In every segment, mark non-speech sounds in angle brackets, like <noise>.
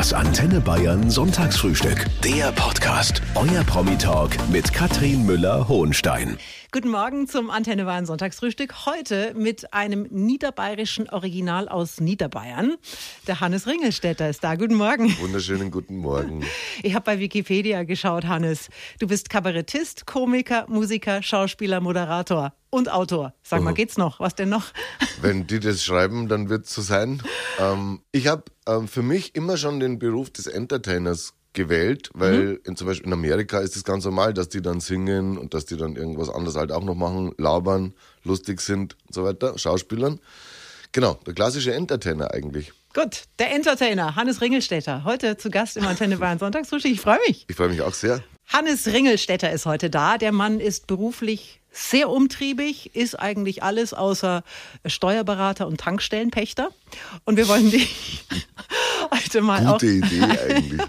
Das Antenne Bayern Sonntagsfrühstück. Der Podcast. Euer Promi-Talk mit Katrin Müller-Hohenstein. Guten Morgen zum Antenne Bayern Sonntagsfrühstück. Heute mit einem niederbayerischen Original aus Niederbayern. Der Hannes Ringelstädter ist da. Guten Morgen. Wunderschönen guten Morgen. <laughs> Ich habe bei Wikipedia geschaut, Hannes. Du bist Kabarettist, Komiker, Musiker, Schauspieler, Moderator und Autor. Sag mal, geht's noch? Was denn noch? <laughs> Wenn die das schreiben, dann wird es so sein. Ähm, ich habe ähm, für mich immer schon den Beruf des Entertainers gewählt, weil mhm. in, zum Beispiel in Amerika ist es ganz normal, dass die dann singen und dass die dann irgendwas anderes halt auch noch machen, labern, lustig sind und so weiter, Schauspielern. Genau, der klassische Entertainer eigentlich. Gut, der Entertainer, Hannes Ringelstädter, heute zu Gast im Antenne Bayern Sonntagsfrühstück. Ich freue mich. Ich freue mich auch sehr. Hannes Ringelstädter ist heute da. Der Mann ist beruflich sehr umtriebig, ist eigentlich alles außer Steuerberater und Tankstellenpächter. Und wir wollen dich <laughs> heute mal Gute auch Idee <laughs> eigentlich.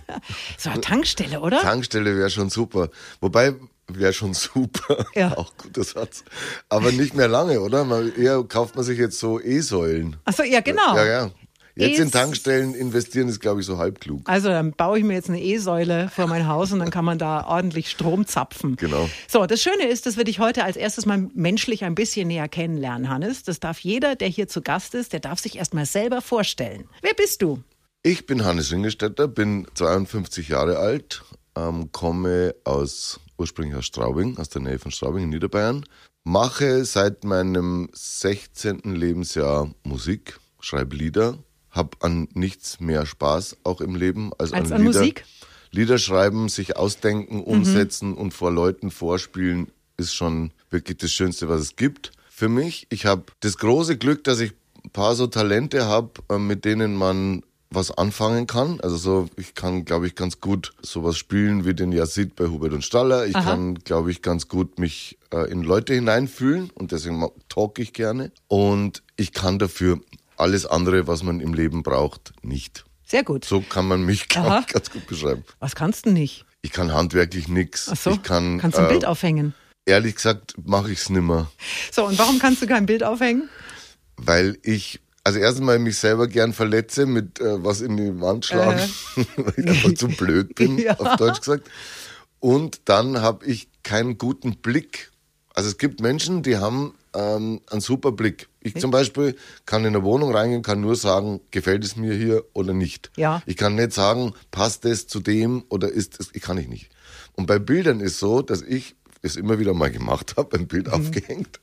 so eine Tankstelle, oder? Tankstelle wäre schon super. Wobei wäre schon super. <laughs> Ja. Auch guter Satz. Aber nicht mehr lange, oder? Man, eher kauft man sich jetzt so E-Säulen. Achso, ja, genau. Ja, ja. Jetzt in Tankstellen investieren ist, glaube ich, so halb klug. Also dann baue ich mir jetzt eine E-Säule vor mein Haus und dann kann man da ordentlich Strom zapfen. Genau. So, das Schöne ist, dass wir dich heute als erstes mal menschlich ein bisschen näher kennenlernen, Hannes. Das darf jeder, der hier zu Gast ist, der darf sich erst mal selber vorstellen. Wer bist du? Ich bin Hannes Ringestetter, bin 52 Jahre alt, ähm, komme aus ursprünglich aus Straubing, aus der Nähe von Straubing in Niederbayern. Mache seit meinem 16. Lebensjahr Musik, schreibe Lieder, habe an nichts mehr Spaß auch im Leben als, als an, an Lieder. Musik. Lieder schreiben, sich ausdenken, mhm. umsetzen mhm. und vor Leuten vorspielen ist schon wirklich das Schönste, was es gibt. Für mich, ich habe das große Glück, dass ich ein paar so Talente habe, äh, mit denen man was anfangen kann. Also so, ich kann, glaube ich, ganz gut sowas spielen wie den Yazid bei Hubert und Staller. Ich Aha. kann, glaube ich, ganz gut mich äh, in Leute hineinfühlen und deswegen talk ich gerne. Und ich kann dafür alles andere, was man im Leben braucht, nicht. Sehr gut. So kann man mich, glaube ich, ganz gut beschreiben. Was kannst du nicht? Ich kann handwerklich nichts. Ach so. Ich kann, kannst du ein äh, Bild aufhängen? Ehrlich gesagt, mache ich es nimmer. So, und warum kannst du kein Bild aufhängen? Weil ich also erstmal mich selber gern verletze mit äh, was in die Wand schlagen, äh. <laughs> weil ich einfach zu blöd bin, <laughs> ja. auf Deutsch gesagt. Und dann habe ich keinen guten Blick. Also es gibt Menschen, die haben ähm, einen super Blick. Ich zum Beispiel kann in eine Wohnung reingehen, kann nur sagen, gefällt es mir hier oder nicht. Ja. Ich kann nicht sagen, passt es zu dem oder ist es, ich kann ich nicht. Und bei Bildern ist so, dass ich es immer wieder mal gemacht habe, <laughs> ein Bild mhm. aufgehängt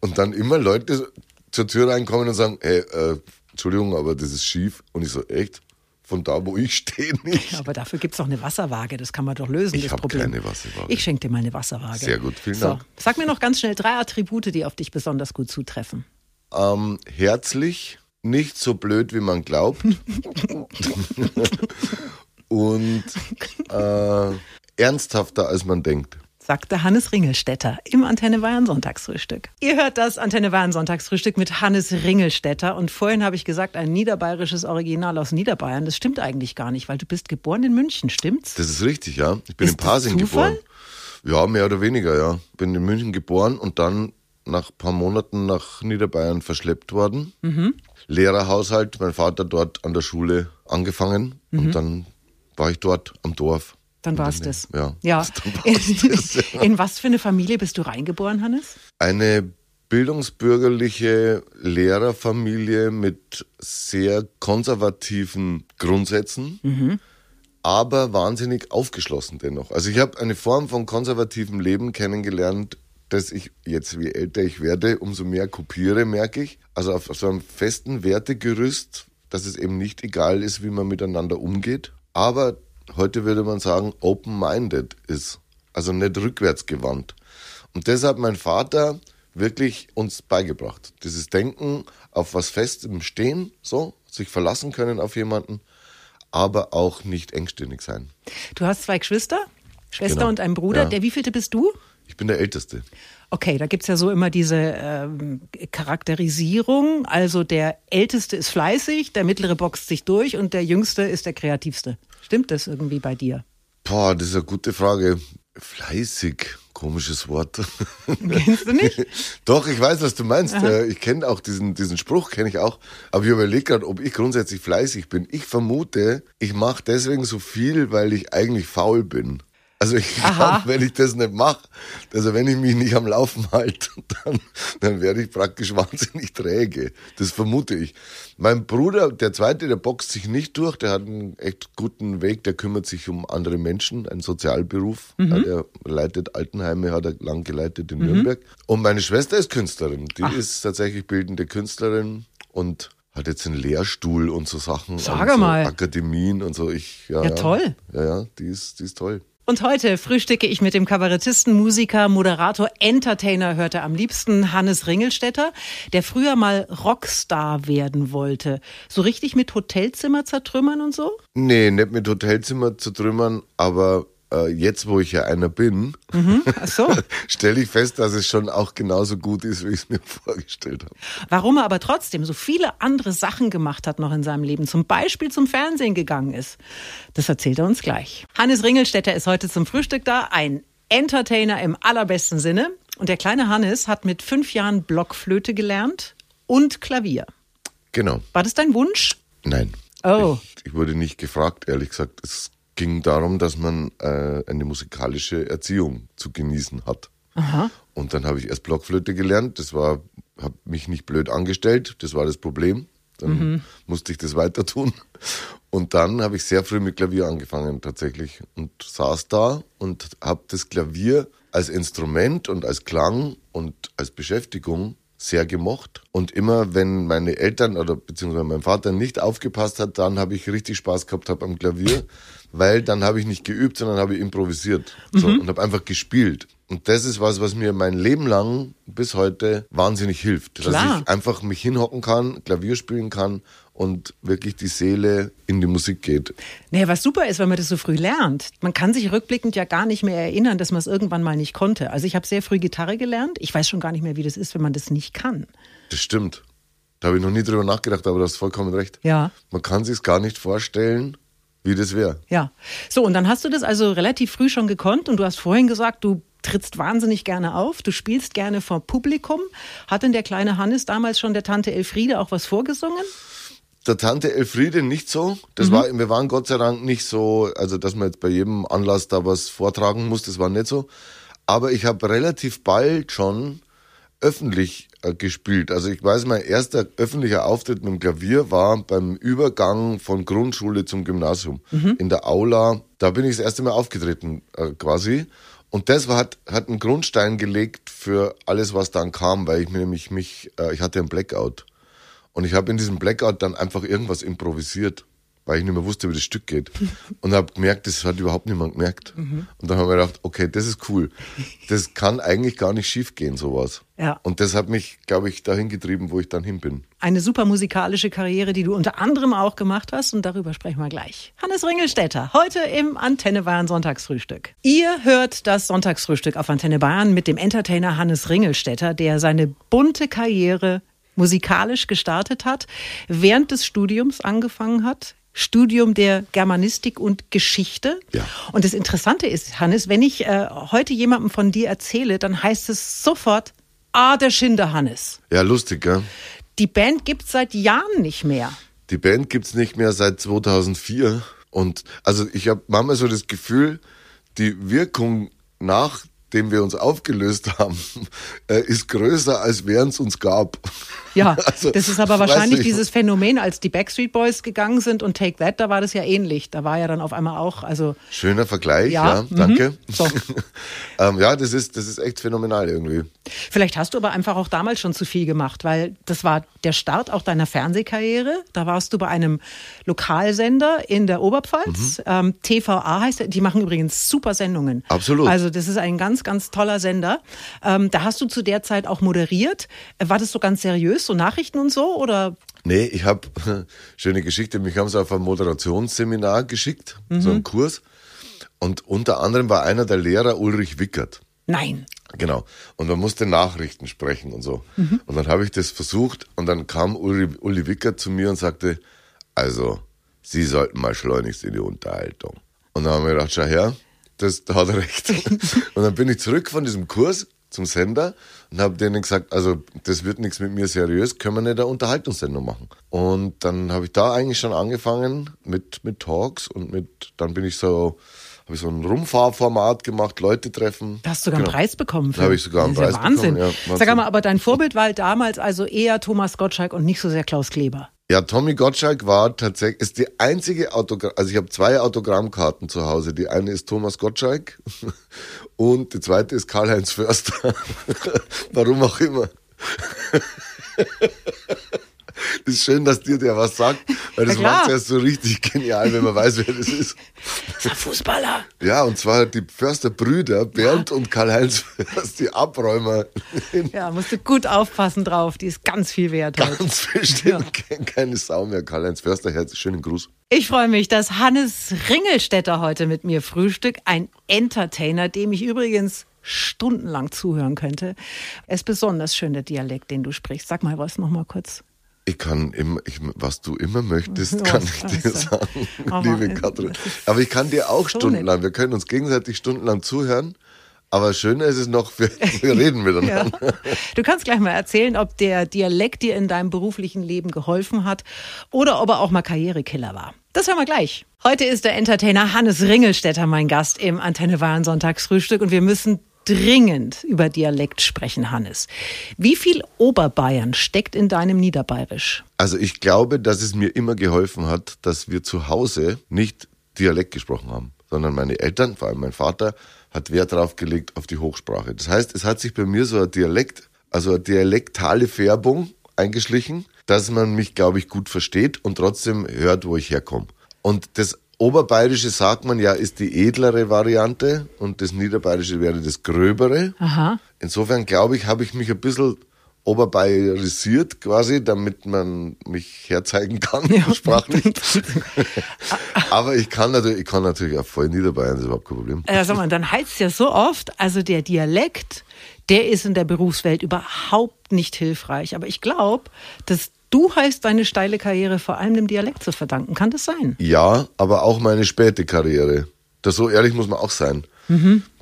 und dann immer Leute zur Tür reinkommen und sagen, hey, äh, Entschuldigung, aber das ist schief. Und ich so, echt? Von da, wo ich <laughs> stehe, nicht. aber dafür gibt es doch eine Wasserwaage, das kann man doch lösen, ich das Problem. keine Wasserwaage. Ich schenke dir mal eine Wasserwaage. Sehr gut, vielen so, Dank. Sag mir noch ganz schnell drei Attribute, die auf dich besonders gut zutreffen. Ähm, herzlich, nicht so blöd, wie man glaubt. <laughs> <laughs> und äh, ernsthafter, als man denkt sagte Hannes Ringelstetter im Antenne Bayern Sonntagsfrühstück. Ihr hört das Antenne Bayern Sonntagsfrühstück mit Hannes Ringelstetter und vorhin habe ich gesagt, ein niederbayerisches Original aus Niederbayern. Das stimmt eigentlich gar nicht, weil du bist geboren in München, stimmt's? Das ist richtig, ja. Ich bin ist in Pasing geboren. Ja, mehr oder weniger, ja. Bin in München geboren und dann nach ein paar Monaten nach Niederbayern verschleppt worden. Mhm. Lehrerhaushalt, mein Vater dort an der Schule angefangen mhm. und dann war ich dort am Dorf. Dann war es das. Ja. ja. <laughs> In, das, <laughs> ja. in was für eine Familie bist du reingeboren, Hannes? Eine bildungsbürgerliche Lehrerfamilie mit sehr konservativen Grundsätzen, mhm. aber wahnsinnig aufgeschlossen dennoch. Also ich habe eine Form von konservativem Leben kennengelernt, das ich jetzt, wie älter ich werde, umso mehr kopiere, merke ich. Also auf so einem festen Wertegerüst, dass es eben nicht egal ist, wie man miteinander umgeht, aber heute würde man sagen, open-minded ist. Also nicht rückwärts gewandt. Und deshalb mein Vater wirklich uns beigebracht. Dieses Denken auf was Festem stehen, so, sich verlassen können auf jemanden, aber auch nicht engstirnig sein. Du hast zwei Geschwister, Schwester genau. und einen Bruder. Ja. Der wievielte bist du? Ich bin der Älteste. Okay, da gibt es ja so immer diese ähm, Charakterisierung. Also der Älteste ist fleißig, der Mittlere boxt sich durch und der Jüngste ist der Kreativste. Stimmt das irgendwie bei dir? Boah, das ist eine gute Frage. Fleißig, Komisches Wort. Kennst du nicht? <laughs> Doch, ich weiß, was du meinst. Aha. Ich kenne auch diesen, diesen Spruch, kenne ich auch. Aber ich überlege gerade, ob ich grundsätzlich fleißig bin. Ich vermute, ich mache deswegen so viel, weil ich eigentlich faul bin. Also ich glaube, wenn ich das nicht mache, also wenn ich mich nicht am Laufen halte, <laughs> dann, dann werde ich praktisch wahnsinnig träge. Das vermute ich. Mein Bruder, der zweite, der boxt sich nicht durch, der hat einen echt guten Weg, der kümmert sich um andere Menschen, einen Sozialberuf. Mhm. Ja, der leitet Altenheime, hat er lang geleitet in mhm. Nürnberg. Und meine Schwester ist Künstlerin. Die Ach. ist tatsächlich bildende Künstlerin und hat jetzt einen Lehrstuhl und so Sachen. Sag mal. So Akademien und so. Ich, ja, ja, toll. Ja, ja, die ist, die ist toll. Und heute frühstücke ich mit dem Kabarettisten, Musiker, Moderator, Entertainer, hörte am liebsten Hannes Ringelstetter, der früher mal Rockstar werden wollte. So richtig mit Hotelzimmer zertrümmern und so? Nee, nicht mit Hotelzimmer zertrümmern, aber äh, jetzt, wo ich ja einer bin, mhm. so. <laughs> stelle ich fest, dass es schon auch genauso gut ist, wie ich es mir vorgestellt habe. Warum er aber trotzdem so viele andere Sachen gemacht hat noch in seinem Leben, zum Beispiel zum Fernsehen gegangen ist, das erzählt er uns gleich. Hannes Ringelstetter ist heute zum Frühstück da, ein Entertainer im allerbesten Sinne. Und der kleine Hannes hat mit fünf Jahren Blockflöte gelernt und Klavier. Genau. War das dein Wunsch? Nein. Oh. Ich, ich wurde nicht gefragt, ehrlich gesagt. Es ging darum, dass man äh, eine musikalische Erziehung zu genießen hat. Aha. Und dann habe ich erst Blockflöte gelernt. Das war, habe mich nicht blöd angestellt. Das war das Problem. Dann mhm. musste ich das weiter tun. Und dann habe ich sehr früh mit Klavier angefangen tatsächlich und saß da und habe das Klavier als Instrument und als Klang und als Beschäftigung sehr gemocht. Und immer, wenn meine Eltern oder beziehungsweise mein Vater nicht aufgepasst hat, dann habe ich richtig Spaß gehabt hab am Klavier, weil dann habe ich nicht geübt, sondern habe improvisiert so, mhm. und habe einfach gespielt. Und das ist was, was mir mein Leben lang bis heute wahnsinnig hilft. Klar. Dass ich einfach mich hinhocken kann, Klavier spielen kann und wirklich die Seele in die Musik geht. Naja, was super ist, wenn man das so früh lernt. Man kann sich rückblickend ja gar nicht mehr erinnern, dass man es irgendwann mal nicht konnte. Also ich habe sehr früh Gitarre gelernt. Ich weiß schon gar nicht mehr, wie das ist, wenn man das nicht kann. Das stimmt. Da habe ich noch nie drüber nachgedacht, aber du hast vollkommen recht. Ja. Man kann sich gar nicht vorstellen, wie das wäre. Ja. So, und dann hast du das also relativ früh schon gekonnt und du hast vorhin gesagt, du trittst wahnsinnig gerne auf, du spielst gerne vor Publikum. Hat denn der kleine Hannes damals schon der Tante Elfriede auch was vorgesungen? Der Tante Elfriede nicht so. Das mhm. war, wir waren Gott sei Dank nicht so, also dass man jetzt bei jedem Anlass da was vortragen muss, das war nicht so. Aber ich habe relativ bald schon öffentlich äh, gespielt. Also ich weiß, mein erster öffentlicher Auftritt mit dem Klavier war beim Übergang von Grundschule zum Gymnasium. Mhm. In der Aula, da bin ich das erste Mal aufgetreten äh, quasi. Und das war, hat, hat einen Grundstein gelegt für alles, was dann kam, weil ich mir nämlich mich, äh, ich hatte einen Blackout. Und ich habe in diesem Blackout dann einfach irgendwas improvisiert weil ich nicht mehr wusste, wie das Stück geht. Und habe gemerkt, das hat überhaupt niemand gemerkt. Mhm. Und dann habe ich gedacht, okay, das ist cool. Das kann eigentlich gar nicht schief gehen, sowas. Ja. Und das hat mich, glaube ich, dahin getrieben, wo ich dann hin bin. Eine super musikalische Karriere, die du unter anderem auch gemacht hast. Und darüber sprechen wir gleich. Hannes Ringelstädter, heute im Antenne Bayern Sonntagsfrühstück. Ihr hört das Sonntagsfrühstück auf Antenne Bayern mit dem Entertainer Hannes Ringelstädter, der seine bunte Karriere musikalisch gestartet hat, während des Studiums angefangen hat, Studium der Germanistik und Geschichte. Ja. Und das Interessante ist, Hannes, wenn ich äh, heute jemandem von dir erzähle, dann heißt es sofort, ah, der Schinder Hannes. Ja, lustig, gell? Die Band gibt es seit Jahren nicht mehr. Die Band gibt es nicht mehr seit 2004. Und also ich habe manchmal so das Gefühl, die Wirkung nach dem wir uns aufgelöst haben, <laughs> äh, ist größer, als während es uns gab. Ja, <laughs> also, das ist aber wahrscheinlich dieses Phänomen, als die Backstreet Boys gegangen sind und Take That, da war das ja ähnlich. Da war ja dann auf einmal auch, also. Schöner Vergleich, ja, ja danke. Mhm. So. <laughs> ähm, ja, das ist, das ist echt phänomenal irgendwie. Vielleicht hast du aber einfach auch damals schon zu viel gemacht, weil das war der Start auch deiner Fernsehkarriere. Da warst du bei einem Lokalsender in der Oberpfalz. Mhm. Ähm, TVA heißt, die machen übrigens super Sendungen. Absolut. Also das ist ein ganz ganz, ganz toller Sender. Ähm, da hast du zu der Zeit auch moderiert. War das so ganz seriös, so Nachrichten und so? Oder? Nee, ich habe, <laughs> schöne Geschichte, mich haben sie auf ein Moderationsseminar geschickt, mhm. so einen Kurs. Und unter anderem war einer der Lehrer Ulrich Wickert. Nein. Genau. Und man musste Nachrichten sprechen und so. Mhm. Und dann habe ich das versucht und dann kam Uli, Uli Wickert zu mir und sagte, also, Sie sollten mal schleunigst in die Unterhaltung. Und dann haben wir gedacht, schau her, das, da hat er recht. <laughs> und dann bin ich zurück von diesem Kurs zum Sender und habe denen gesagt, also das wird nichts mit mir seriös, können wir nicht eine Unterhaltungssendung machen. Und dann habe ich da eigentlich schon angefangen mit, mit Talks und mit, dann bin ich so, habe ich so ein Rumfahrformat gemacht, Leute treffen. Da hast du sogar Genau. einen Preis bekommen. Da habe ich sogar einen Preis Wahnsinn. bekommen. Ja, Sag mal, aber dein Vorbild war damals also eher Thomas Gottschalk und nicht so sehr Klaus Kleber. Ja, Tommy Gottschalk war tatsächlich, ist die einzige Autogramm, also ich habe zwei Autogrammkarten zu Hause. Die eine ist Thomas Gottschalk <laughs> und die zweite ist Karl-Heinz Förster. <laughs> Warum auch immer. <laughs> <laughs> Das ist schön, dass dir der was sagt, weil das Ja, macht es erst so richtig genial, wenn man weiß, wer das ist. Das ist ein Fußballer. Ja, und zwar die Förster-Brüder, Bernd und Karl-Heinz Först, die Abräumer. Ja, musst du gut aufpassen drauf. Die ist ganz viel wert heute. Ganz bestimmt kennt keine Sau mehr. Karl-Heinz Förster, herzlich schönen Gruß. Ich freue mich, dass Hannes Ringelstetter heute mit mir frühstückt. Ein Entertainer, dem ich übrigens stundenlang zuhören könnte. Es ist besonders schön, der Dialekt, den du sprichst. Sag mal was noch mal kurz. Ich kann immer, ich, was du immer möchtest, Ja, <laughs> kann ich dir also. sagen, <laughs> Aber, liebe Katrin. Aber ich kann dir auch so stundenlang, wir können uns gegenseitig stundenlang zuhören. Aber schöner ist es noch, <laughs> wir, wir reden Ja. miteinander. Du kannst gleich mal erzählen, ob der Dialekt dir in deinem beruflichen Leben geholfen hat oder ob er auch mal Karrierekiller war. Das hören wir gleich. Heute ist der Entertainer Hannes Ringelstetter mein Gast im Antenne Bayern Sonntagsfrühstück und wir müssen dringend über Dialekt sprechen, Hannes. Wie viel Oberbayern steckt in deinem Niederbayerisch? Also ich glaube, dass es mir immer geholfen hat, dass wir zu Hause nicht Dialekt gesprochen haben, sondern meine Eltern, vor allem mein Vater, hat Wert darauf gelegt auf die Hochsprache. Das heißt, es hat sich bei mir so ein Dialekt, also eine dialektale Färbung eingeschlichen, dass man mich, glaube ich, gut versteht und trotzdem hört, wo ich herkomme. Und das Oberbayerische sagt man ja, ist die edlere Variante und das Niederbayerische wäre das gröbere. Aha. Insofern glaube ich, habe ich mich ein bisschen oberbayerisiert quasi, damit man mich herzeigen kann, <laughs> sprachlich. <laughs> Aber ich kann natürlich, ich kann natürlich auch voll Niederbayern, das ist überhaupt kein Problem. Ja, sag mal, dann heißt es ja so oft, also der Dialekt, der ist in der Berufswelt überhaupt nicht hilfreich. Aber ich glaube, dass du heißt deine steile Karriere vor allem dem Dialekt zu verdanken. Kann das sein? Ja, aber auch meine späte Karriere. Das so ehrlich muss man auch sein.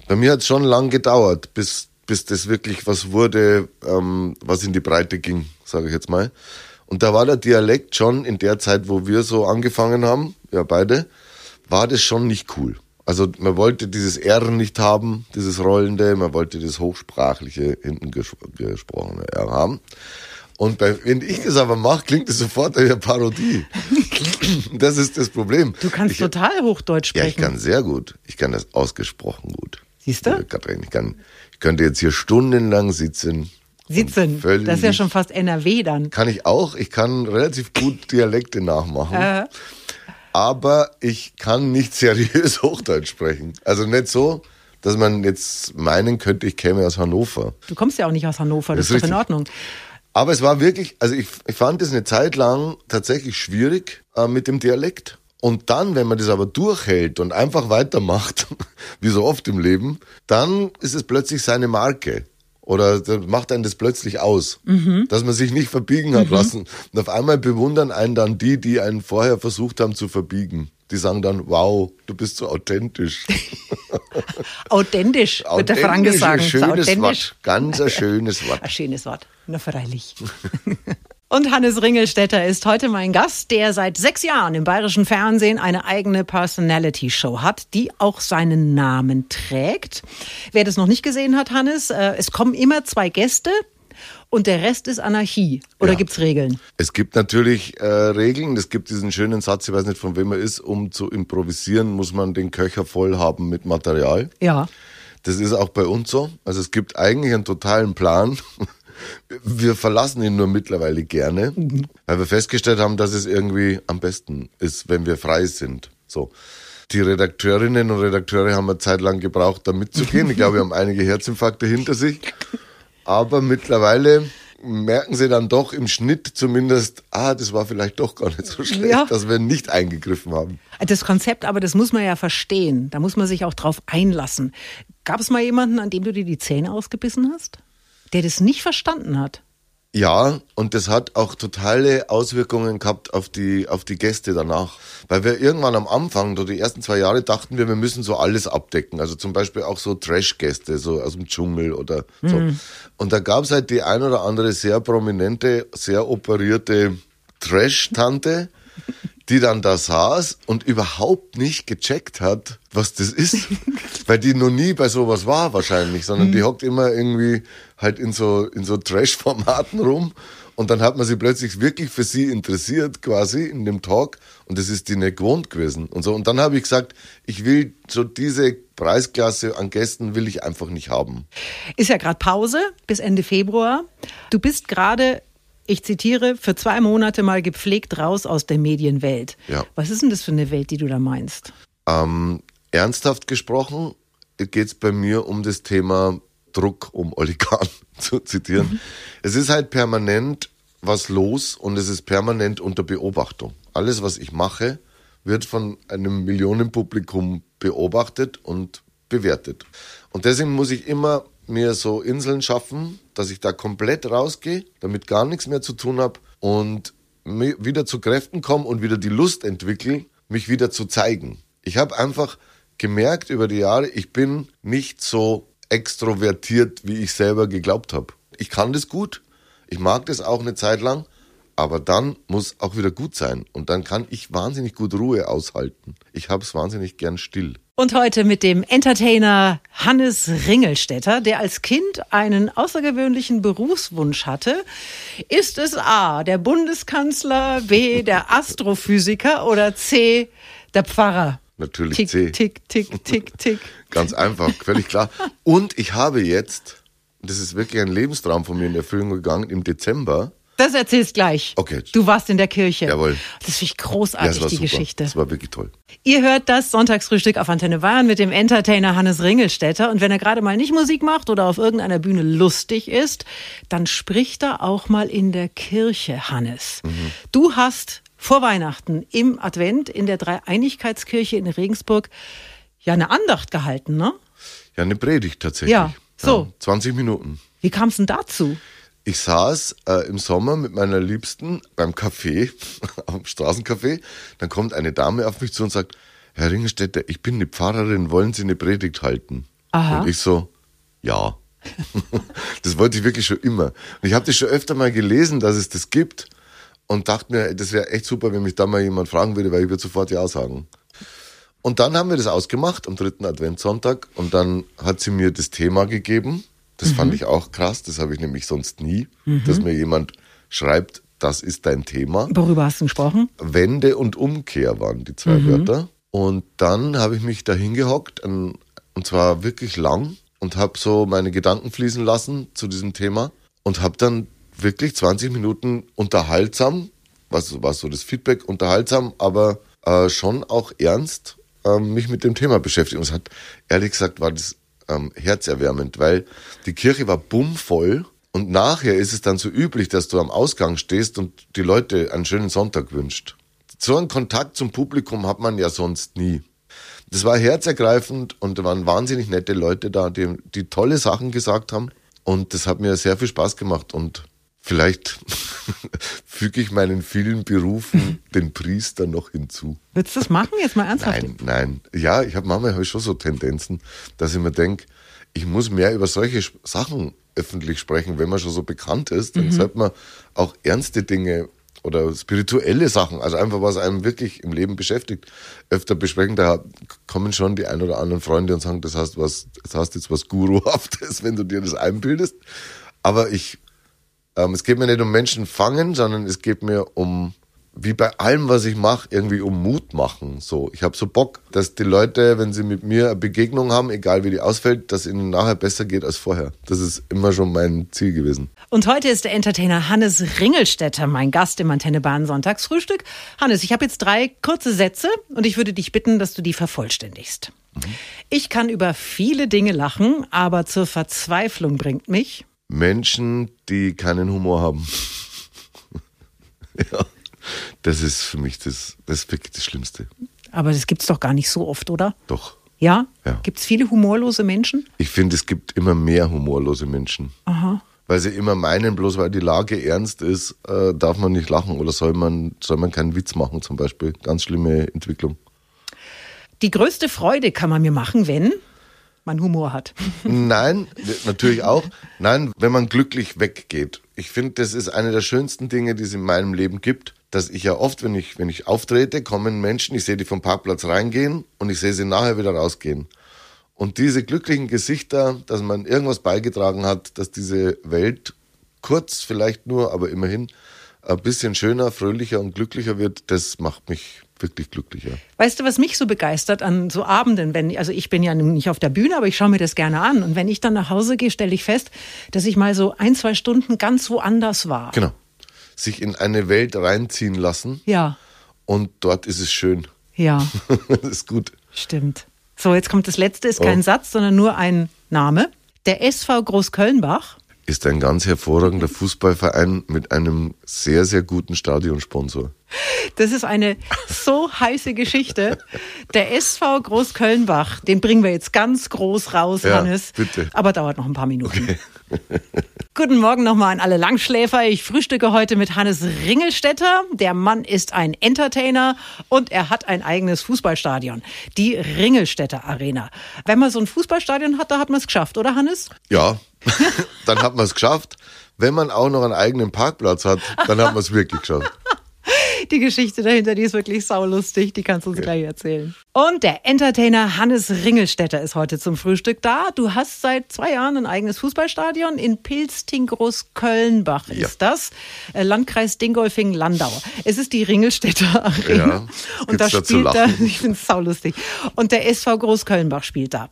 Bei mir hat es schon lang gedauert, bis, bis das wirklich was wurde, ähm, was in die Breite ging, sage ich jetzt mal. Und da war der Dialekt schon in der Zeit, wo wir so angefangen haben, ja beide, war das schon nicht cool. Also man wollte dieses R nicht haben, dieses Rollende, man wollte das Hochsprachliche hinten ges gesprochene R haben. Und bei, wenn ich das aber mache, klingt es sofort wie eine Parodie. <laughs> Das ist das Problem. Du kannst ich, total Hochdeutsch Ja, ich sprechen. kann sehr gut. Ich kann das ausgesprochen gut. Siehst du? Liebe Katrin, ich, kann, ich könnte jetzt hier stundenlang sitzen. Sitzen. Das ist ja schon fast NRW dann. Kann ich auch. Ich kann relativ gut Dialekte nachmachen. Äh, Aber ich kann nicht seriös <laughs> Hochdeutsch sprechen. Also nicht so, dass man jetzt meinen könnte, ich käme aus Hannover. du kommst ja auch nicht aus Hannover, das, Das ist ist doch in. Ordnung. Aber es war wirklich, also ich, ich fand es eine Zeit lang tatsächlich schwierig äh, mit dem Dialekt. Und dann, wenn man das aber durchhält und einfach weitermacht, <laughs> wie so oft im Leben, dann ist es plötzlich seine Marke. Oder macht einen das plötzlich aus, dass man sich nicht verbiegen hat lassen. Und auf einmal bewundern einen dann die, die einen vorher versucht haben zu verbiegen. Die sagen dann, wow, du bist so authentisch. <laughs> Authentisch, wird der Franke Authentisch, sagen. <laughs> ein schönes. Wort. Ganz <laughs> ein schönes Wort. Ein schönes Wort. Na, freilich. Und Hannes Ringelstetter ist heute mein Gast, der seit sechs Jahren im bayerischen Fernsehen eine eigene Personality-Show hat, die auch seinen Namen trägt. Wer das noch nicht gesehen hat, Hannes, äh, es kommen immer zwei Gäste und der Rest ist Anarchie. Oder Ja. gibt's Regeln? Es gibt natürlich äh, Regeln. Es gibt diesen schönen Satz, ich weiß nicht von wem er ist, um zu improvisieren, muss man den Köcher voll haben mit Material. Ja. Das ist auch bei uns so. Also es gibt eigentlich einen totalen Plan. <laughs> Wir verlassen ihn nur mittlerweile gerne, weil wir festgestellt haben, dass es irgendwie am besten ist, wenn wir frei sind. So. Die Redakteurinnen und Redakteure haben eine Zeit lang gebraucht, da mitzugehen. Ich glaube, wir haben <laughs> einige Herzinfarkte hinter sich. <laughs> Aber mittlerweile merken sie dann doch im Schnitt zumindest, ah, das war vielleicht doch gar nicht so schlecht, Ja. dass wir nicht eingegriffen haben. Das Konzept, aber das muss man ja verstehen. Da muss man sich auch drauf einlassen. Gab es mal jemanden, an dem du dir die Zähne ausgebissen hast? Der das nicht verstanden hat? Ja, und das hat auch totale Auswirkungen gehabt auf die, auf die Gäste danach. Weil wir irgendwann am Anfang, so die ersten zwei Jahre, dachten wir, wir müssen so alles abdecken. Also zum Beispiel auch so Trash-Gäste, so aus dem Dschungel oder so. Mhm. Und da gab es halt die ein oder andere sehr prominente, sehr operierte Trash-Tante, die dann da saß und überhaupt nicht gecheckt hat, was das ist. <laughs> Weil die noch nie bei sowas war wahrscheinlich, sondern die hockt immer irgendwie halt in so, in so Trash-Formaten rum. Und dann hat man sie plötzlich wirklich für sie interessiert, quasi in dem Talk. Und das ist die nicht gewohnt gewesen. Und so. Und dann habe ich gesagt, ich will so diese Preisklasse an Gästen will ich einfach nicht haben. Ist ja gerade Pause bis Ende Februar. Du bist gerade, ich zitiere, für zwei Monate mal gepflegt raus aus der Medienwelt. Ja. Was ist denn das für eine Welt, die du da meinst? Ähm, ernsthaft gesprochen geht es bei mir um das Thema Druck, um Olli Kahn <laughs> zu zitieren. Es ist halt permanent was los und es ist permanent unter Beobachtung. Alles, was ich mache, wird von einem Millionenpublikum beobachtet und bewertet. Und deswegen muss ich immer mir so Inseln schaffen, dass ich da komplett rausgehe, damit gar nichts mehr zu tun habe und wieder zu Kräften komme und wieder die Lust entwickle, mich wieder zu zeigen. Ich habe einfach gemerkt über die Jahre, ich bin nicht so extrovertiert, wie ich selber geglaubt habe. Ich kann das gut, ich mag das auch eine Zeit lang, aber dann muss auch wieder gut sein und dann kann ich wahnsinnig gut Ruhe aushalten. Ich habe es wahnsinnig gern still. Und heute mit dem Entertainer Hannes Ringelstetter, der als Kind einen außergewöhnlichen Berufswunsch hatte. Ist es A, der Bundeskanzler, B, der Astrophysiker oder C, der Pfarrer? Natürlich Tick, C. tick, tick, tick, <laughs> tick. Ganz einfach, völlig klar. Und ich habe jetzt, das ist wirklich ein Lebenstraum von mir in Erfüllung gegangen, im Dezember. Das erzählst gleich. Okay. Du warst in der Kirche. Jawohl. Das finde ich Ja, großartig, war die super. Geschichte. Das war wirklich toll. Ihr hört das Sonntagsfrühstück auf Antenne Bayern mit dem Entertainer Hannes Ringelstetter. Und wenn er gerade mal nicht Musik macht oder auf irgendeiner Bühne lustig ist, dann spricht er auch mal in der Kirche, Hannes. Mhm. Du hast vor Weihnachten im Advent in der Dreieinigkeitskirche in Regensburg ja eine Andacht gehalten, ne? Ja, eine Predigt tatsächlich. Ja, so. 20 Minuten. Wie kam es denn dazu? Ich saß äh, im Sommer mit meiner Liebsten beim Café, <laughs> am Straßencafé. Dann kommt eine Dame auf mich zu und sagt, Herr Ringelstädter, ich bin eine Pfarrerin, wollen Sie eine Predigt halten? Aha. Und ich so, ja. <laughs> das wollte ich wirklich schon immer. Und ich habe das schon öfter mal gelesen, dass es das gibt und dachte mir, das wäre echt super, wenn mich da mal jemand fragen würde, weil ich würde sofort ja sagen. Und dann haben wir das ausgemacht am dritten Adventssonntag und dann hat sie mir das Thema gegeben. Das fand ich auch krass, das habe ich nämlich sonst nie, dass mir jemand schreibt, das ist dein Thema. Worüber hast du gesprochen? Wende und Umkehr waren die zwei Wörter. Und dann habe ich mich da hingehockt, und zwar wirklich lang, und habe so meine Gedanken fließen lassen zu diesem Thema und habe dann wirklich 20 Minuten unterhaltsam, was war so das Feedback, unterhaltsam, aber äh, schon auch ernst ähm, mich mit dem Thema beschäftigt. Und es hat, ehrlich gesagt, war das ähm, herzerwärmend, weil die Kirche war bummvoll und nachher ist es dann so üblich, dass du am Ausgang stehst und die Leute einen schönen Sonntag wünscht. So einen Kontakt zum Publikum hat man ja sonst nie. Das war herzergreifend und da waren wahnsinnig nette Leute da, die, die tolle Sachen gesagt haben. Und das hat mir sehr viel Spaß gemacht. Und vielleicht <laughs> füge ich meinen vielen Berufen <laughs> den Priester noch hinzu. Willst du das machen? Jetzt mal ernsthaft. Nein, nein. Ja, ich habe manchmal hab ich schon so Tendenzen, dass ich mir denke, ich muss mehr über solche Sachen öffentlich sprechen. Wenn man schon so bekannt ist, dann sollte man auch ernste Dinge oder spirituelle Sachen, also einfach was einem wirklich im Leben beschäftigt, öfter besprechen. Da kommen schon die ein oder anderen Freunde und sagen, das hast was, das hast jetzt was Guruhaftes, <laughs> wenn du dir das einbildest. Aber ich, ähm, es geht mir nicht um Menschen fangen, sondern es geht mir um, wie bei allem, was ich mache, irgendwie um Mut machen. So, ich habe so Bock, dass die Leute, wenn sie mit mir eine Begegnung haben, egal wie die ausfällt, dass ihnen nachher besser geht als vorher. Das ist immer schon mein Ziel gewesen. Und heute ist der Entertainer Hannes Ringelstetter mein Gast im Antenne Bahn Sonntagsfrühstück. Hannes, ich habe jetzt drei kurze Sätze und ich würde dich bitten, dass du die vervollständigst. Ich kann über viele Dinge lachen, aber zur Verzweiflung bringt mich. Menschen, die keinen Humor haben. <laughs> ja, das ist für mich das, das ist wirklich das Schlimmste. Aber das gibt's doch gar nicht so oft, oder? Doch. Ja? Ja. Gibt's viele humorlose Menschen? Ich finde, es gibt immer mehr humorlose Menschen. Aha. weil sie immer meinen, bloß weil die Lage ernst ist, äh, darf man nicht lachen oder soll man, soll man keinen Witz machen zum Beispiel. Ganz schlimme Entwicklung. Die größte Freude kann man mir machen, wenn man Humor hat. Nein, natürlich auch. Nein, wenn man glücklich weggeht. Ich finde, das ist eine der schönsten Dinge, die es in meinem Leben gibt, dass ich ja oft, wenn ich, wenn ich auftrete, kommen Menschen, ich sehe die vom Parkplatz reingehen und ich sehe sie nachher wieder rausgehen. Und diese glücklichen Gesichter, dass man irgendwas beigetragen hat, dass diese Welt kurz vielleicht nur, aber immerhin ein bisschen schöner, fröhlicher und glücklicher wird, das macht mich wirklich glücklicher. Weißt du, was mich so begeistert an so Abenden, wenn, also ich bin ja nicht auf der Bühne, aber ich schaue mir das gerne an. Und wenn ich dann nach Hause gehe, stelle ich fest, dass ich mal so ein, zwei Stunden ganz woanders war. Genau. Sich in eine Welt reinziehen lassen. Ja. Und dort ist es schön. Ja. <laughs> das ist gut. Stimmt. So, jetzt kommt das letzte, ist kein Oh. Satz, sondern nur ein Name. Der SV Großkölnbach. Ist ein ganz hervorragender Fußballverein mit einem sehr, sehr guten Stadionsponsor. Das ist eine so heiße Geschichte. Der SV Großkölnbach, den bringen wir jetzt ganz groß raus, Ja, Hannes. bitte. Aber dauert noch ein paar Minuten. Guten Morgen nochmal an alle Langschläfer. Ich frühstücke heute mit Hannes Ringelstetter. Der Mann ist ein Entertainer und er hat ein eigenes Fußballstadion. Die Ringelstetter Arena. Wenn man so ein Fußballstadion hat, da hat man es geschafft, oder Hannes? Ja, <laughs> dann hat man es geschafft. Wenn man auch noch einen eigenen Parkplatz hat, dann hat man es wirklich geschafft. Die Geschichte dahinter, die ist wirklich saulustig. Die kannst du uns gleich erzählen. Und der Entertainer Hannes Ringelstetter ist heute zum Frühstück da. Du hast seit zwei Jahren ein eigenes Fußballstadion in Pilsting-Groß-Kölnbach Ja. ist das. Äh, Landkreis Dingolfing-Landau. Es ist die Ringelstetter Arena. Ja, Und da spielt da, ich finde es saulustig. Und der SV Groß-Kölnbach spielt da.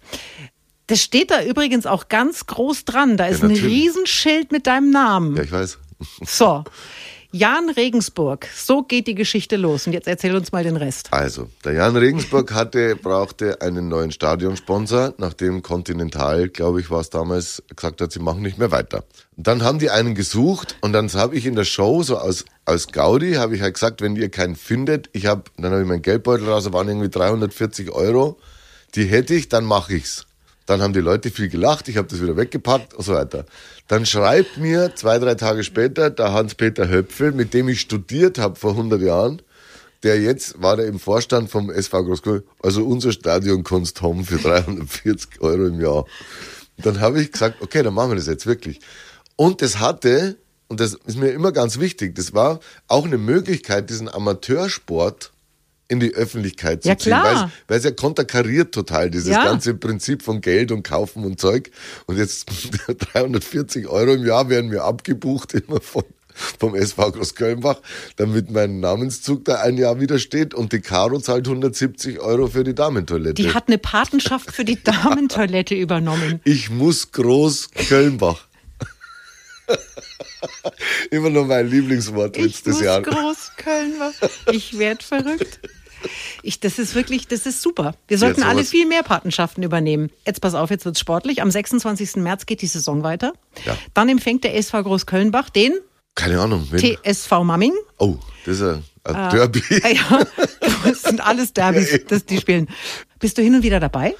Das steht da übrigens auch ganz groß dran. Da ist ein natürlich. Riesenschild mit deinem Namen. Ja, ich weiß. So, <laughs> Jan Regensburg, so geht die Geschichte los. Und jetzt erzähl uns mal den Rest. Also, der Jan Regensburg hatte, brauchte einen neuen Stadionsponsor, nachdem Continental, glaube ich, war es damals, gesagt hat, sie machen nicht mehr weiter. Und dann haben die einen gesucht und dann habe ich in der Show, so aus, aus Gaudi, habe ich halt gesagt, wenn ihr keinen findet, ich habe, dann habe ich meinen Geldbeutel raus, da waren irgendwie 340 Euro, die hätte ich, dann mache ich's. Dann haben die Leute viel gelacht, ich habe das wieder weggepackt und so weiter. Dann schreibt mir zwei, drei Tage später der Hans-Peter Höpfel, mit dem ich studiert habe vor 100 Jahren, der jetzt war der im Vorstand vom SV Großköln, also unser Stadion kannst haben für 340 Euro im Jahr. Dann habe ich gesagt, okay, dann machen wir das jetzt wirklich. Und das hatte, und das ist mir immer ganz wichtig, das war auch eine Möglichkeit, diesen Amateursport in die Öffentlichkeit zu Ja, ziehen, klar. weil es- ja konterkariert total, dieses Ja. ganze Prinzip von Geld und Kaufen und Zeug. Und jetzt <laughs> 340 Euro im Jahr werden mir abgebucht immer von vom SV Großkölnbach, damit mein Namenszug da ein Jahr wieder steht und die Caro zahlt 170 Euro für die Damentoilette. Die hat eine Patenschaft für die <laughs> Damentoilette übernommen. ich muss Groß-Kölnbach. <laughs> Immer noch mein Lieblingswortwitz Ich des muss Jahres. Großköln war. Ich werd verrückt. Ich, das ist wirklich, das ist super. Wir sollten alle viel mehr Patenschaften übernehmen. Jetzt pass auf, jetzt wird's sportlich. Am 26. März geht die Saison weiter. Ja. Dann empfängt der SV Großkölnbach den Keine Ahnung. Wen? TSV Mamming. oh, das ist ein, ein Derby. <laughs> Ah, ja, das sind alles Derbys, das die spielen. Bist du hin und wieder dabei?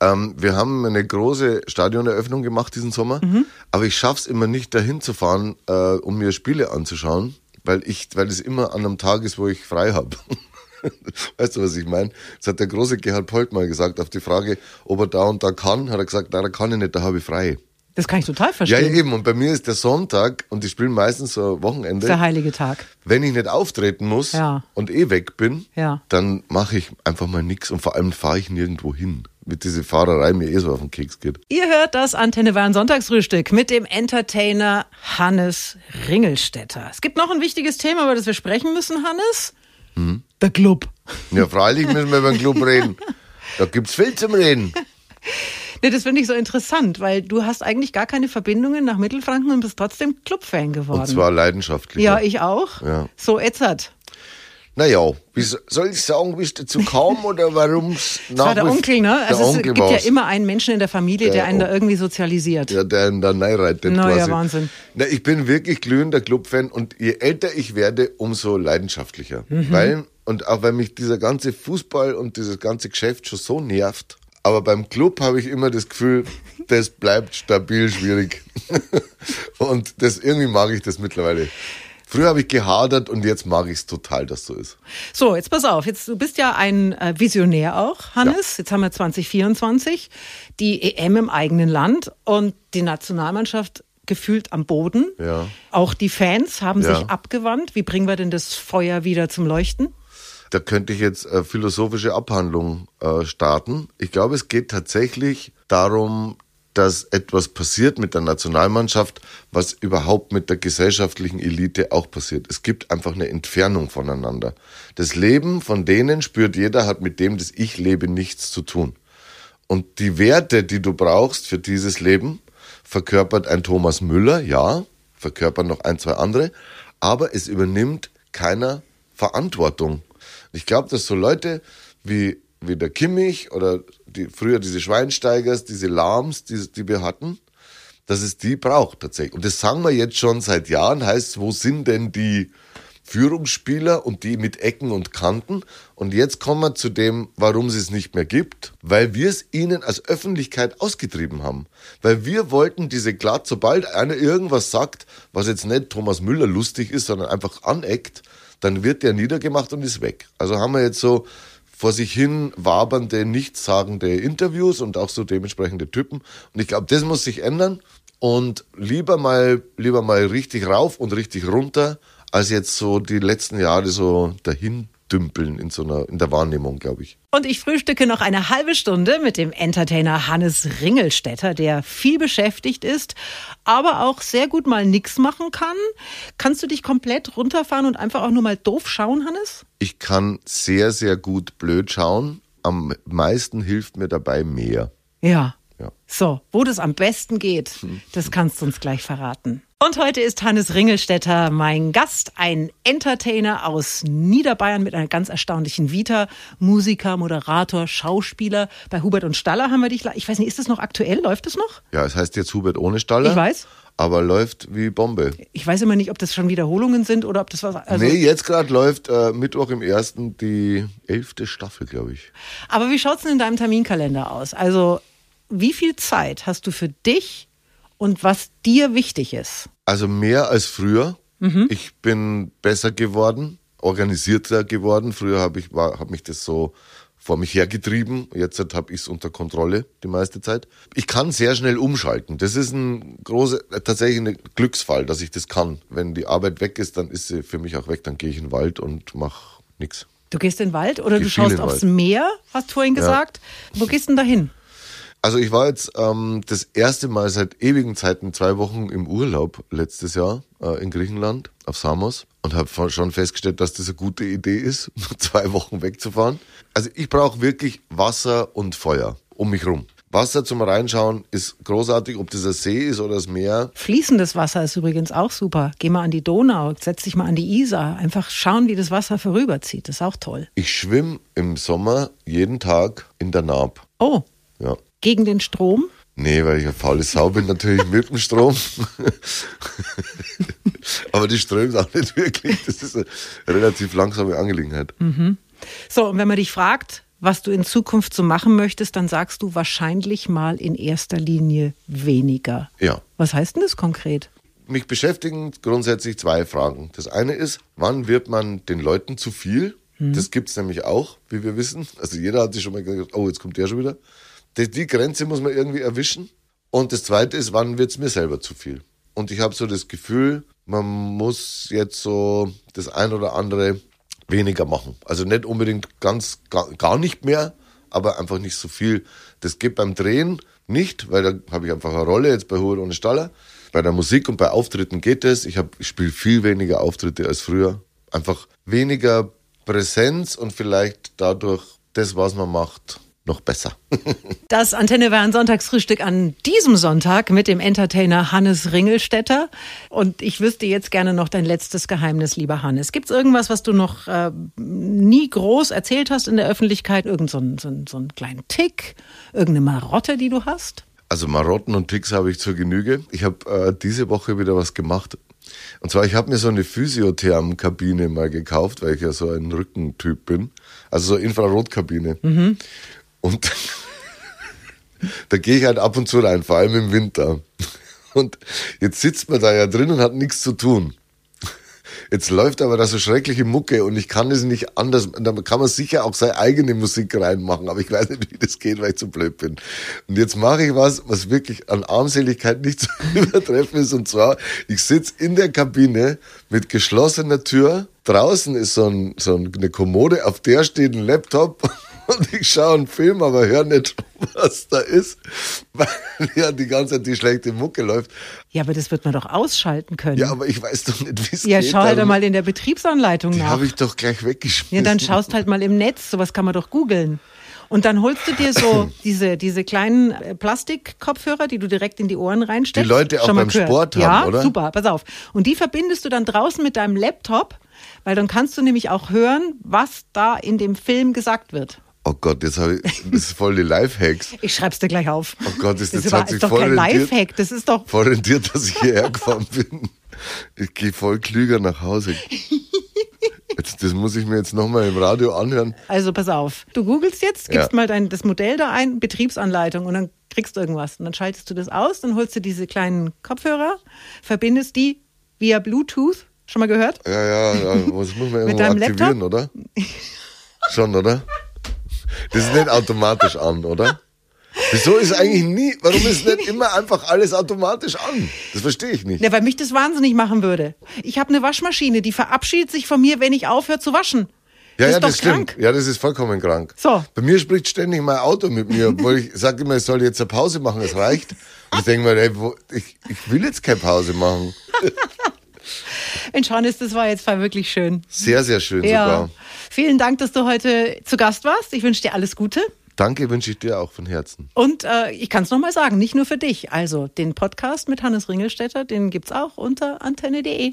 Ähm, wir haben eine große Stadioneröffnung gemacht diesen Sommer, Mhm. aber ich schaff's immer nicht dahin zu fahren, äh, um mir Spiele anzuschauen, weil ich, weil es immer an einem Tag ist, wo ich frei habe. <laughs> <laughs> Weißt du, was ich meine? Das hat der große Gerhard Polt mal gesagt auf die Frage, ob er da und da kann, hat er gesagt, na, da kann ich nicht, da habe ich frei. Das kann ich total Ja, verstehen. eben. Und bei mir ist der Sonntag und die spielen meistens so Wochenende. der heilige Tag. Wenn ich nicht auftreten muss Ja. und eh weg bin, Ja. dann mache ich einfach mal nichts und vor allem fahre ich nirgendwo hin. Mit dieser Fahrerei mir eh so auf den Keks geht. Ihr hört das Antenne Bayern Sonntagsfrühstück mit dem Entertainer Hannes Ringelstetter. Es gibt noch ein wichtiges Thema, über das wir sprechen müssen, Hannes. Der Club. Ja, freilich müssen wir über den Club reden. Da gibt's viel zum Reden. Nee, das finde ich so interessant, weil du hast eigentlich gar keine Verbindungen nach Mittelfranken und bist trotzdem Clubfan geworden. Und zwar leidenschaftlich. ja, ich auch. Ja. So Edzard. Naja, wie soll ich sagen, wie es dazu kam oder warum's Das war der Onkel, ne? Der Also es Onkel gibt ja war's. immer einen Menschen in der Familie, der, Der einen da irgendwie sozialisiert. Ja, der in der reitet Na ja, quasi. Wahnsinn. Na, ich bin wirklich glühender Clubfan und je älter ich werde, umso leidenschaftlicher. Mhm. Weil, und auch weil mich dieser ganze Fußball und dieses ganze Geschäft schon so nervt. Aber beim Club habe ich immer das Gefühl, <laughs> das bleibt stabil schwierig. <laughs> Und das irgendwie mag ich das mittlerweile. Früher habe ich gehadert und jetzt mag ich es total, dass so ist. So, jetzt pass auf. Jetzt, du bist ja ein äh, Visionär auch, Hannes. Ja. Jetzt haben wir 2024, die EM im eigenen Land und die Nationalmannschaft gefühlt am Boden. Ja. Auch die Fans haben ja. sich abgewandt. Wie bringen wir denn das Feuer wieder zum Leuchten? Da könnte ich jetzt eine philosophische Abhandlung äh, starten. Ich glaube, es geht tatsächlich darum, dass etwas passiert mit der Nationalmannschaft, was überhaupt mit der gesellschaftlichen Elite auch passiert. Es gibt einfach eine Entfernung voneinander. Das Leben von denen spürt jeder, hat mit dem, das Ich lebe, nichts zu tun. Und die Werte, die du brauchst für dieses Leben, verkörpert ein Thomas Müller, ja, verkörpern noch ein, zwei andere, aber es übernimmt keiner Verantwortung. Ich glaube, dass so Leute wie, wie der Kimmich oder die, früher diese Schweinsteigers, diese Lahms, die, die wir hatten, dass es die braucht tatsächlich. Und das sagen wir jetzt schon seit Jahren, heißt, wo sind denn die Führungsspieler und die mit Ecken und Kanten. Und jetzt kommen wir zu dem, warum es es nicht mehr gibt, weil wir es ihnen als Öffentlichkeit ausgetrieben haben. Weil wir wollten diese glatt, sobald einer irgendwas sagt, was jetzt nicht Thomas Müller lustig ist, sondern einfach aneckt, dann wird der niedergemacht und ist weg. Also haben wir jetzt so vor sich hin wabernde, nichtssagende Interviews und auch so dementsprechende Typen. Und ich glaube, das muss sich ändern und lieber mal, lieber mal richtig rauf und richtig runter, als jetzt so die letzten Jahre so dahin dümpeln in so einer, in der Wahrnehmung, glaube ich. Und ich frühstücke noch eine halbe Stunde mit dem Entertainer Hannes Ringelstetter, der viel beschäftigt ist, aber auch sehr gut mal nichts machen kann. Kannst du dich komplett runterfahren und einfach auch nur mal doof schauen, Hannes? Ich kann sehr, sehr gut blöd schauen. Am meisten hilft mir dabei mehr. Ja. Ja. So, wo das am besten geht, das kannst du uns gleich verraten. Und heute ist Hannes Ringelstetter mein Gast, ein Entertainer aus Niederbayern mit einer ganz erstaunlichen Vita, Musiker, Moderator, Schauspieler. Bei Hubert und Staller haben wir dich, ich weiß nicht, ist das noch aktuell? Läuft das noch? Ja, es heißt jetzt Hubert ohne Staller. Ich weiß. Aber läuft wie Bombe. Ich weiß immer nicht, ob das schon Wiederholungen sind oder ob das was. Also nee, jetzt gerade läuft äh, Mittwoch im ersten die elfte Staffel, glaube ich. Aber wie schaut es denn in deinem Terminkalender aus? Also wie viel Zeit hast du für dich und was dir wichtig ist? Also mehr als früher. Mhm. Ich bin besser geworden, organisierter geworden. Früher habe ich hab mich das so vor mich hergetrieben. Jetzt habe ich es unter Kontrolle die meiste Zeit. Ich kann sehr schnell umschalten. Das ist ein großer, tatsächlich ein Glücksfall, dass ich das kann. Wenn die Arbeit weg ist, dann ist sie für mich auch weg. Dann gehe ich in den Wald und mache nichts. Du gehst in den Wald oder du schaust aufs. Meer, hast du vorhin gesagt. Ja. Wo gehst du denn da hin? Also ich war jetzt ähm, das erste Mal seit ewigen Zeiten zwei Wochen im Urlaub letztes Jahr äh, in Griechenland auf Samos und habe schon festgestellt, dass das eine gute Idee ist, <laughs> zwei Wochen wegzufahren. Also ich brauche wirklich Wasser und Feuer um mich rum. Wasser zum Reinschauen ist großartig, ob das ein See ist oder das Meer. Fließendes Wasser ist übrigens auch super. Geh mal an die Donau, setz dich mal an die Isar. Einfach schauen, wie das Wasser vorüberzieht. Das ist auch toll. Ich schwimme im Sommer jeden Tag in der Naab. Oh. Ja. Gegen den Strom? Nee, weil ich eine faule Sau bin, natürlich mit dem Strom. <laughs> Aber die strömt auch nicht wirklich. Das ist eine relativ langsame Angelegenheit. Mhm. So, und wenn man dich fragt, was du in Zukunft so machen möchtest, dann sagst du wahrscheinlich mal in erster Linie weniger. Ja. Was heißt denn das konkret? Mich beschäftigen grundsätzlich zwei Fragen. Das eine ist, wann wird man den Leuten zu viel? Mhm. Das gibt es nämlich auch, wie wir wissen. Also jeder hat sich schon mal gedacht, oh, jetzt kommt der schon wieder. Die, Grenze muss man irgendwie erwischen. Und das Zweite ist, wann wird es mir selber zu viel? Und ich habe so das Gefühl, man muss jetzt so das ein oder andere weniger machen. Also nicht unbedingt ganz, gar, gar nicht mehr, aber einfach nicht so viel. Das geht beim Drehen nicht, weil da habe ich einfach eine Rolle jetzt bei Hubert ohne Staller. Bei der Musik und bei Auftritten geht es. Ich, ich spiele viel weniger Auftritte als früher. Einfach weniger Präsenz und vielleicht dadurch das, was man macht, noch besser. <laughs> das Antenne war ein Sonntagsfrühstück an diesem Sonntag mit dem Entertainer Hannes Ringelstetter. Und ich wüsste jetzt gerne noch dein letztes Geheimnis, lieber Hannes. Gibt es irgendwas, was du noch äh, nie groß erzählt hast in der Öffentlichkeit? Irgend so, ein, so, ein, so einen kleinen Tick? Irgendeine Marotte, die du hast? Also Marotten und Ticks habe ich zur Genüge. Ich habe äh, diese Woche wieder was gemacht. Und zwar, ich habe mir so eine Physiotherm-Kabine mal gekauft, weil ich ja so ein Rückentyp bin. Also so Infrarotkabine. Mhm. Und <laughs> da gehe ich halt ab und zu rein, vor allem im Winter. Und jetzt sitzt man da ja drin und hat nichts zu tun. Jetzt läuft aber da so schreckliche Mucke und ich kann es nicht anders. Da kann man sicher auch seine eigene Musik reinmachen, aber ich weiß nicht, wie das geht, weil ich zu blöd bin. Und jetzt mache ich was, was wirklich an Armseligkeit nicht <laughs> zu übertreffen ist. Und zwar, ich sitze in der Kabine mit geschlossener Tür. Draußen ist so, ein, so eine Kommode, auf der steht ein Laptop und ich schaue einen Film, aber höre nicht, was da ist, weil ja die ganze Zeit die schlechte Mucke läuft. Ja, aber das wird man doch ausschalten können. Ja, aber ich weiß doch nicht, wie es ja, geht. Ja, schau halt mal in der Betriebsanleitung Die nach. habe ich doch gleich weggeschmissen. Ja, dann schaust halt mal im Netz, sowas kann man doch googeln. Und dann holst du dir so <clears throat> diese, diese kleinen äh, Plastikkopfhörer, die du direkt in die Ohren reinsteckst. Die Leute auch Schon beim gehört. Sport haben, ja, oder? super, pass auf. Und die verbindest du dann draußen mit deinem Laptop, weil dann kannst du nämlich auch hören, was da in dem Film gesagt wird. Oh Gott, jetzt habe ich, das ist voll die Lifehacks. Ich schreib's dir gleich auf. Oh Gott, das, das aber- hat sich ist doch voll kein rentiert. Lifehack, das ist doch Voll rentiert, dass ich hierher gefahren bin. Ich gehe voll klüger nach Hause. Jetzt, das muss ich mir jetzt nochmal im Radio anhören. Also pass auf, du googelst jetzt, gibst Ja. mal dein, das Modell da ein, Betriebsanleitung und dann kriegst du irgendwas. Und dann schaltest du das aus, dann holst du diese kleinen Kopfhörer, verbindest die via Bluetooth, schon mal gehört? Ja, ja, ja das muss man irgendwo deinem aktivieren, oder? Schon, oder? Das ist nicht automatisch an, oder? Wieso ist eigentlich nie, warum ist nicht immer einfach alles automatisch an? Das verstehe ich nicht. Ja, weil mich das wahnsinnig machen würde. Ich habe eine Waschmaschine, die verabschiedet sich von mir, wenn ich aufhöre zu waschen. Ja, das ja, ist doch das stimmt. krank. Ja, das ist vollkommen krank. So. Bei mir spricht ständig mein Auto mit mir, obwohl ich sage immer, ich soll jetzt eine Pause machen, es reicht. Und ich denke mir, ey, wo, ich, ich will jetzt keine Pause machen. <laughs> Mensch, Hannes, das war jetzt wirklich schön. Sehr, sehr schön Ja. sogar. Vielen Dank, dass du heute zu Gast warst. Ich wünsche dir alles Gute. Danke wünsche ich dir auch von Herzen. Und äh, ich kann es nochmal sagen, nicht nur für dich. Also den Podcast mit Hannes Ringelstetter, den gibt's auch unter antenne.de.